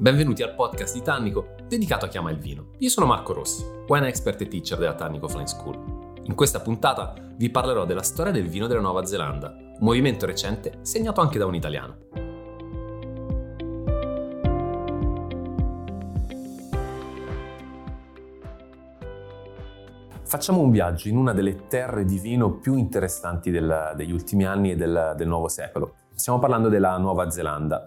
Benvenuti al podcast di Tannico dedicato a chi ama il vino. Io sono Marco Rossi, wine expert e teacher della Tannico Flying School. In questa puntata vi parlerò della storia del vino della Nuova Zelanda, un movimento recente segnato anche da un italiano. Facciamo un viaggio in una delle terre di vino più interessanti del, degli ultimi anni e del, del nuovo secolo. Stiamo parlando della Nuova Zelanda.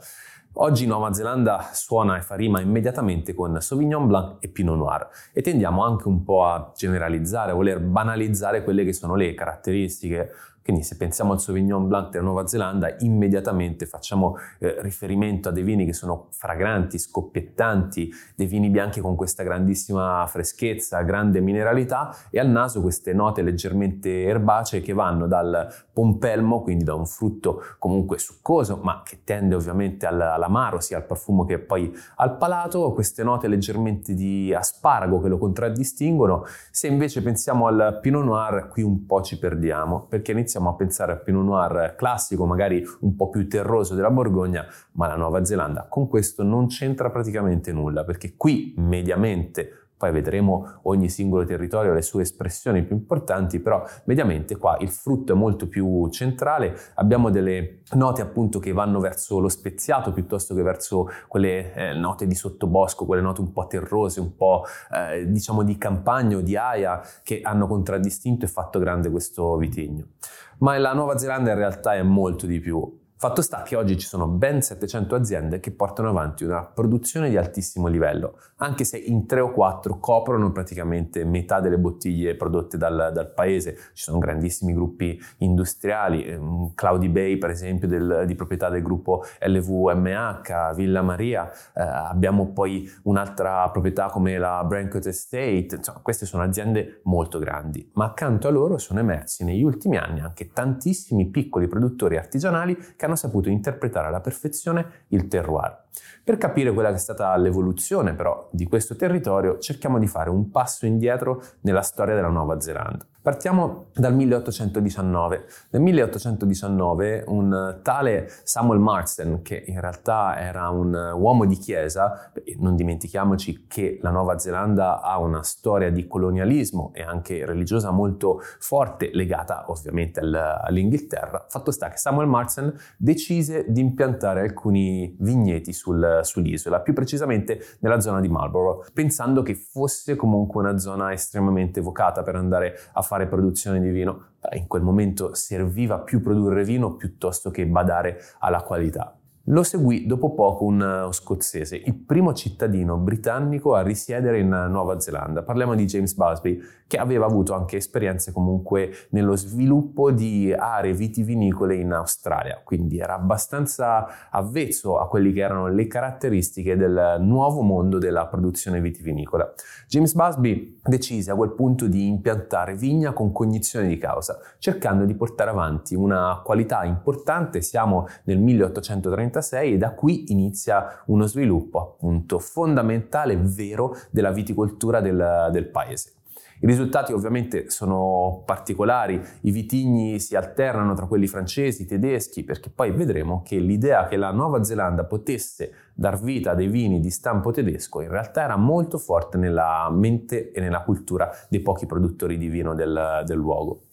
Oggi Nuova Zelanda suona e fa rima immediatamente con Sauvignon Blanc e Pinot Noir e tendiamo anche un po' a generalizzare, a voler banalizzare quelle che sono le caratteristiche quindi se pensiamo al Sauvignon Blanc della Nuova Zelanda, immediatamente facciamo eh, riferimento a dei vini che sono fragranti, scoppiettanti, dei vini bianchi con questa grandissima freschezza, grande mineralità e al naso queste note leggermente erbacee che vanno dal pompelmo, quindi da un frutto comunque succoso, ma che tende ovviamente all'amaro, sia al profumo che poi al palato, queste note leggermente di asparago che lo contraddistinguono. Se invece pensiamo al Pinot Noir, qui un po' ci perdiamo, perché iniziamo iniziamo a pensare al Pinot Noir classico, magari un po' più terroso della Borgogna, ma la Nuova Zelanda con questo non c'entra praticamente nulla, perché qui mediamente poi vedremo ogni singolo territorio le sue espressioni più importanti, però mediamente qua il frutto è molto più centrale, abbiamo delle note appunto che vanno verso lo speziato piuttosto che verso quelle eh, note di sottobosco, quelle note un po' terrose, un po' eh, diciamo di campagna o di aia che hanno contraddistinto e fatto grande questo vitigno. Ma la Nuova Zelanda in realtà è molto di più. Fatto sta che oggi ci sono ben 700 aziende che portano avanti una produzione di altissimo livello, anche se in 3 o 4 coprono praticamente metà delle bottiglie prodotte dal, dal paese. Ci sono grandissimi gruppi industriali, ehm, Cloudy Bay per esempio del, di proprietà del gruppo LVMH, Villa Maria, eh, abbiamo poi un'altra proprietà come la Brancott Estate, insomma queste sono aziende molto grandi, ma accanto a loro sono emersi negli ultimi anni anche tantissimi piccoli produttori artigianali che hanno hanno saputo interpretare alla perfezione il terroir. Per capire quella che è stata l'evoluzione però di questo territorio cerchiamo di fare un passo indietro nella storia della Nuova Zelanda. Partiamo dal 1819. Nel 1819 un tale Samuel Marsden, che in realtà era un uomo di chiesa, non dimentichiamoci che la Nuova Zelanda ha una storia di colonialismo e anche religiosa molto forte, legata ovviamente all'Inghilterra, fatto sta che Samuel Marsden decise di impiantare alcuni vigneti sul, sull'isola, più precisamente nella zona di Marlborough, pensando che fosse comunque una zona estremamente vocata per andare a fare produzione di vino. In quel momento serviva più produrre vino piuttosto che badare alla qualità. Lo seguì dopo poco un uh, scozzese, il primo cittadino britannico a risiedere in uh, Nuova Zelanda. Parliamo di James Busby, che aveva avuto anche esperienze comunque nello sviluppo di aree vitivinicole in Australia, quindi era abbastanza avvezzo a quelle che erano le caratteristiche del nuovo mondo della produzione vitivinicola. James Busby decise a quel punto di impiantare vigna con cognizione di causa, cercando di portare avanti una qualità importante. Siamo nel 1830 1936 e da qui inizia uno sviluppo appunto fondamentale, vero, della viticoltura del, del paese. I risultati ovviamente sono particolari, i vitigni si alternano tra quelli francesi, tedeschi, perché poi vedremo che l'idea che la Nuova Zelanda potesse dar vita a dei vini di stampo tedesco in realtà era molto forte nella mente e nella cultura dei pochi produttori di vino del, del luogo.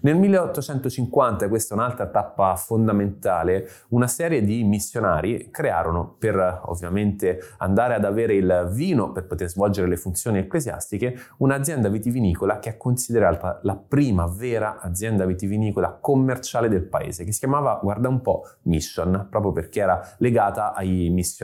Nel 1850, e questa è un'altra tappa fondamentale, una serie di missionari crearono per ovviamente andare ad avere il vino per poter svolgere le funzioni ecclesiastiche un'azienda vitivinicola che è considerata la prima vera azienda vitivinicola commerciale del paese, che si chiamava, guarda un po', Mission, proprio perché era legata ai missionari.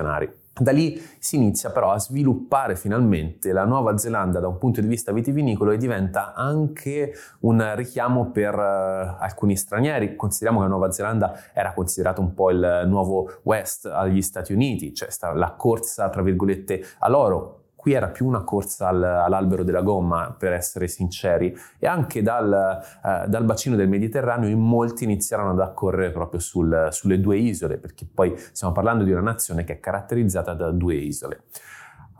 Da lì si inizia però a sviluppare finalmente la Nuova Zelanda da un punto di vista vitivinicolo e diventa anche un richiamo per uh, alcuni stranieri. Consideriamo che la Nuova Zelanda era considerata un po' il nuovo West agli Stati Uniti, cioè la corsa tra virgolette all'oro Qui era più una corsa al, all'albero della gomma, per essere sinceri, e anche dal, eh, dal bacino del Mediterraneo in molti iniziarono ad accorrere proprio sul, sulle due isole, perché poi stiamo parlando di una nazione che è caratterizzata da due isole.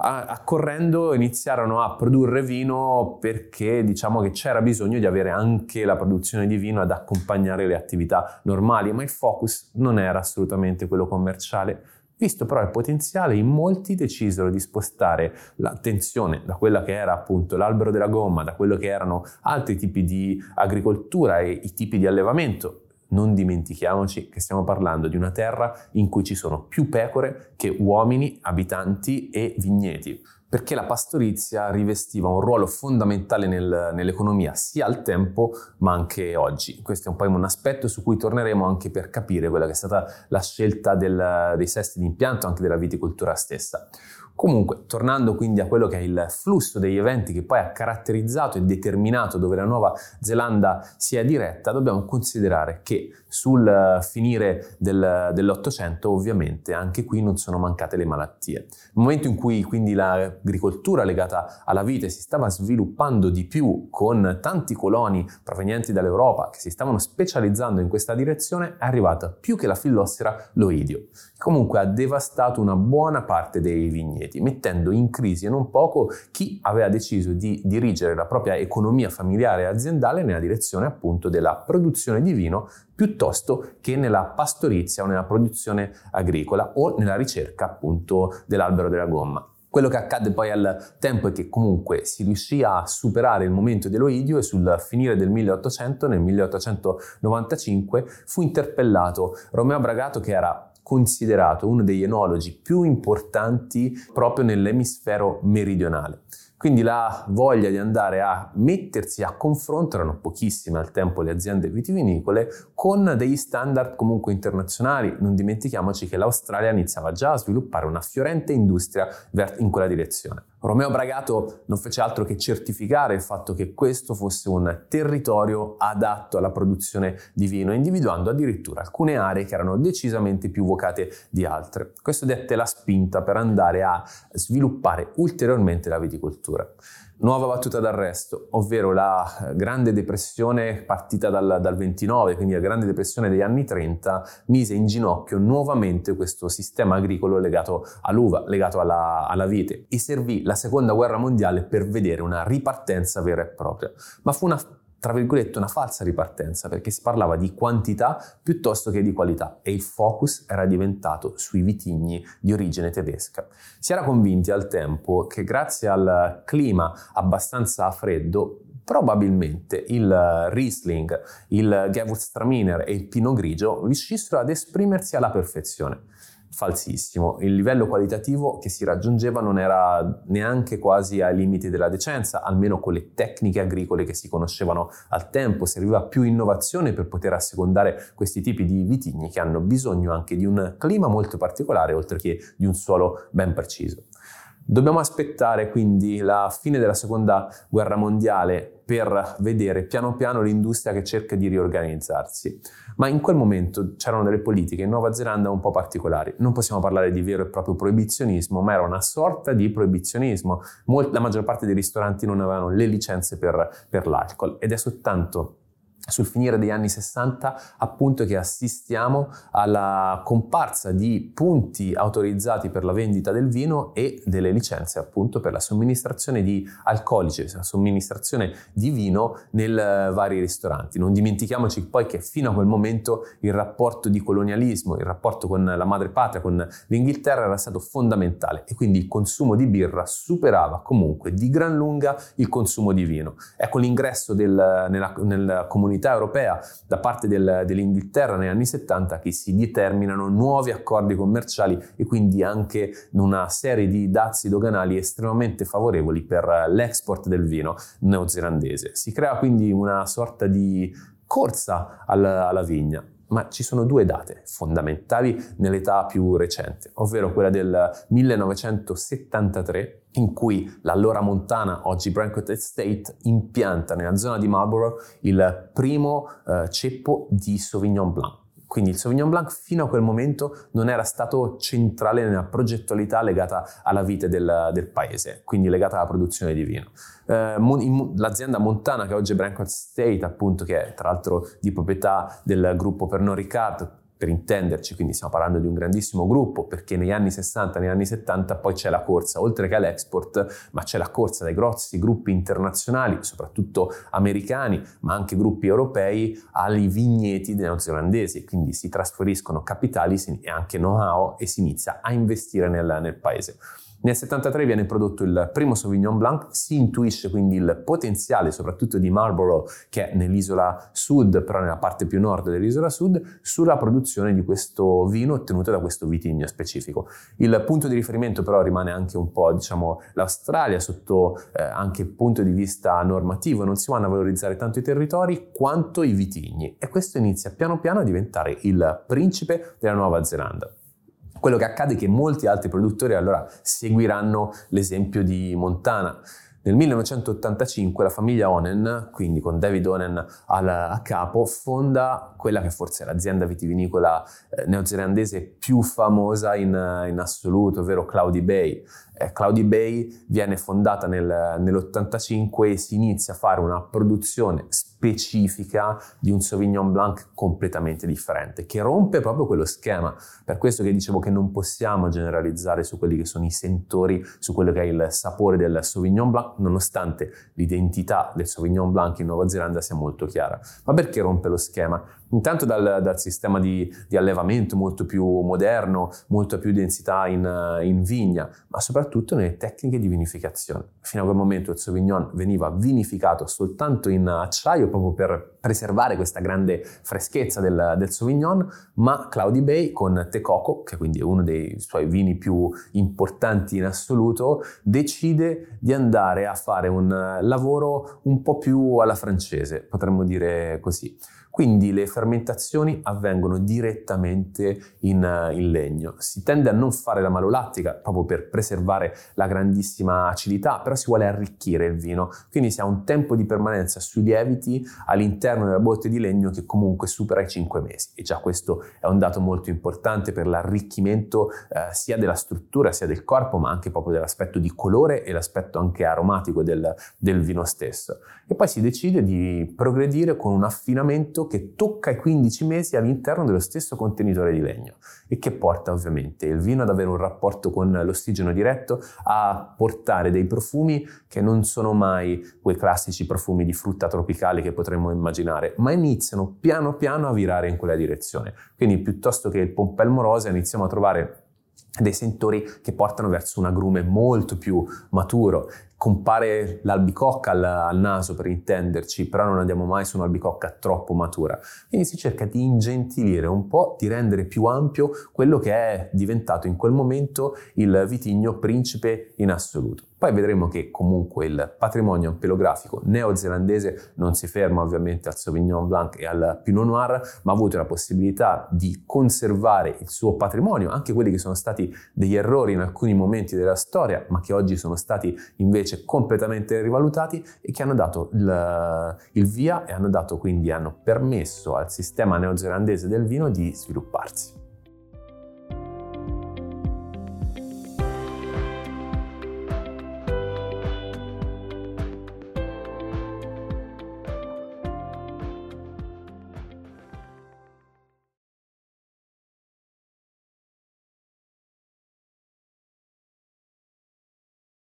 Accorrendo iniziarono a produrre vino perché diciamo che c'era bisogno di avere anche la produzione di vino ad accompagnare le attività normali, ma il focus non era assolutamente quello commerciale, Visto però il potenziale, in molti decisero di spostare l'attenzione da quella che era appunto l'albero della gomma, da quello che erano altri tipi di agricoltura e i tipi di allevamento. Non dimentichiamoci che stiamo parlando di una terra in cui ci sono più pecore che uomini, abitanti e vigneti, perché la pastorizia rivestiva un ruolo fondamentale nel, nell'economia sia al tempo ma anche oggi. Questo è un un aspetto su cui torneremo anche per capire quella che è stata la scelta del, dei sesti di impianto, anche della viticoltura stessa. Comunque, tornando quindi a quello che è il flusso degli eventi che poi ha caratterizzato e determinato dove la Nuova Zelanda si è diretta, dobbiamo considerare che sul finire del, dell'Ottocento ovviamente anche qui non sono mancate le malattie. Nel momento in cui quindi l'agricoltura legata alla vite si stava sviluppando di più con tanti coloni provenienti dall'Europa che si stavano specializzando in questa direzione, è arrivata più che la fillossera l'oidio, che comunque ha devastato una buona parte dei vigneti Uniti, mettendo in crisi non poco chi aveva deciso di dirigere la propria economia familiare e aziendale nella direzione appunto della produzione di vino piuttosto che nella pastorizia o nella produzione agricola o nella ricerca appunto dell'albero della gomma. Quello che accadde poi al tempo è che comunque si riuscì a superare il momento dell'Oidio e sul finire del 1800, nel 1895, fu interpellato Romeo Bragato che era considerato uno degli enologi più importanti proprio nell'emisfero meridionale. Quindi la voglia di andare a mettersi a confronto, erano pochissime al tempo le aziende vitivinicole, con degli standard comunque internazionali. Non dimentichiamoci che l'Australia iniziava già a sviluppare una fiorente industria in quella direzione. Romeo Bragato non fece altro che certificare il fatto che questo fosse un territorio adatto alla produzione di vino, individuando addirittura alcune aree che erano decisamente più vocate di altre. Questo dette la spinta per andare a sviluppare ulteriormente la viticoltura. Nuova battuta d'arresto, ovvero la Grande Depressione partita dal, dal, 29, quindi la Grande Depressione degli anni 30, mise in ginocchio nuovamente questo sistema agricolo legato all'uva, legato alla, alla vite e servì la seconda guerra mondiale per vedere una ripartenza vera e propria. Ma fu una tra virgolette, una falsa ripartenza, perché si parlava di quantità piuttosto che di qualità e il focus era diventato sui vitigni di origine tedesca. Si era convinti al tempo che grazie al clima abbastanza freddo probabilmente il Riesling, il Gewürztraminer e il Pinot Grigio riuscissero ad esprimersi alla perfezione falsissimo. Il livello qualitativo che si raggiungeva non era neanche quasi ai limiti della decenza, almeno con le tecniche agricole che si conoscevano al tempo. Serviva più innovazione per poter assecondare questi tipi di vitigni che hanno bisogno anche di un clima molto particolare, oltre che di un suolo ben preciso. Dobbiamo aspettare quindi la fine della seconda guerra mondiale per vedere piano piano l'industria che cerca di riorganizzarsi. Ma in quel momento c'erano delle politiche in Nuova Zelanda un po' particolari. Non possiamo parlare di vero e proprio proibizionismo, ma era una sorta di proibizionismo. Mol- la maggior parte dei ristoranti non avevano le licenze per, per l'alcol ed è soltanto sul finire degli anni 60 appunto che assistiamo alla comparsa di punti autorizzati per la vendita del vino e delle licenze appunto per la somministrazione di alcolici, la somministrazione di vino nei vari ristoranti. Non dimentichiamoci poi che fino a quel momento il rapporto di colonialismo, il rapporto con la madrepatria, con l'Inghilterra era stato fondamentale e quindi il consumo di birra superava comunque di gran lunga il consumo di vino. Ecco l'ingresso del, nella, nella comunità comunità europea da parte del, dell'Inghilterra negli anni 70 che si determinano nuovi accordi commerciali e quindi anche una serie di dazi doganali estremamente favorevoli per l'export del vino neozelandese. Si crea quindi una sorta di corsa alla, alla vigna ma ci sono due date fondamentali nell'età più recente, ovvero quella del 1973, in cui l'allora Montana, oggi Brancott Estate, impianta nella zona di Marlborough il primo eh, ceppo di Sauvignon Blanc. Quindi il Sauvignon Blanc fino a quel momento non era stato centrale nella progettualità legata alla vite del, del paese, quindi legata alla produzione di vino. Eh, in, l'azienda montana che oggi è Brancott State, appunto, che è tra l'altro di proprietà del gruppo Pernod Ricard, per intenderci, quindi stiamo parlando di un grandissimo gruppo perché negli anni 60, negli anni 70 poi c'è la corsa, oltre che all'export, ma c'è la corsa dai grossi gruppi internazionali, soprattutto americani, ma anche gruppi europei, ai vigneti neozelandesi, quindi si trasferiscono capitali e anche know-how e si inizia a investire nel, nel paese. Nel 73 viene prodotto il primo Sauvignon Blanc, si intuisce quindi il potenziale soprattutto di Marlborough, che è nell'isola sud, però nella parte più nord dell'isola sud, sulla produzione di questo vino ottenuto da questo vitigno specifico. Il punto di riferimento però rimane anche un po' diciamo l'Australia sotto eh, anche punto di vista normativo, non si vanno a valorizzare tanto i territori quanto i vitigni e questo inizia piano piano a diventare il principe della Nuova Zelanda. Quello che accade è che molti altri produttori allora seguiranno l'esempio di Montana. Nel 1985 la famiglia Onen, quindi con David Onen a capo, fonda quella che forse è l'azienda vitivinicola eh, neozelandese più famosa in, in assoluto, ovvero Cloudy Bay. Eh, Cloudy Bay viene fondata nel, nell'85 e si inizia a fare una produzione specifica di un Sauvignon Blanc completamente differente, che rompe proprio quello schema. Per questo che dicevo che non possiamo generalizzare su quelli che sono i sentori, su quello che è il sapore del Sauvignon Blanc, nonostante l'identità del Sauvignon Blanc in Nuova Zelanda sia molto chiara. Ma perché rompe lo schema? Intanto dal, dal sistema di, di, allevamento molto più moderno, molta più densità in, in, vigna, ma soprattutto nelle tecniche di vinificazione. Fino a quel momento il Sauvignon veniva vinificato soltanto in acciaio proprio per preservare questa grande freschezza del, del Sauvignon, ma Cloudy Bay con Tecoco, che quindi è uno dei suoi vini più importanti in assoluto, decide di andare a fare un lavoro un po' più alla francese, potremmo dire così. Quindi le fermentazioni avvengono direttamente in, eh, in, legno. Si tende a non fare la malolattica proprio per preservare la grandissima acidità, però si vuole arricchire il vino. Quindi si ha un tempo di permanenza sui lieviti all'interno della botte di legno che comunque supera i 5 mesi. E già questo è un dato molto importante per l'arricchimento eh, sia della struttura sia del corpo, ma anche proprio dell'aspetto di colore e l'aspetto anche aromatico del, del vino stesso. E poi si decide di progredire con un affinamento che tocca i 15 mesi all'interno dello stesso contenitore di legno e che porta ovviamente il vino ad avere un rapporto con l'ossigeno diretto, a portare dei profumi che non sono mai quei classici profumi di frutta tropicale che potremmo immaginare, ma iniziano piano piano a virare in quella direzione. Quindi piuttosto che il pompelmo rosa iniziamo a trovare dei sentori che portano verso un agrume molto più maturo compare l'albicocca al, al, naso per intenderci, però non andiamo mai su un'albicocca troppo matura. Quindi si cerca di ingentilire un po', di rendere più ampio quello che è diventato in quel momento il vitigno principe in assoluto. Poi vedremo che comunque il patrimonio ampelografico neozelandese non si ferma ovviamente al Sauvignon Blanc e al Pinot Noir, ma ha avuto la possibilità di conservare il suo patrimonio, anche quelli che sono stati degli errori in alcuni momenti della storia, ma che oggi sono stati invece completamente rivalutati e che hanno dato il, il via e hanno dato quindi hanno permesso al sistema neozelandese del vino di svilupparsi.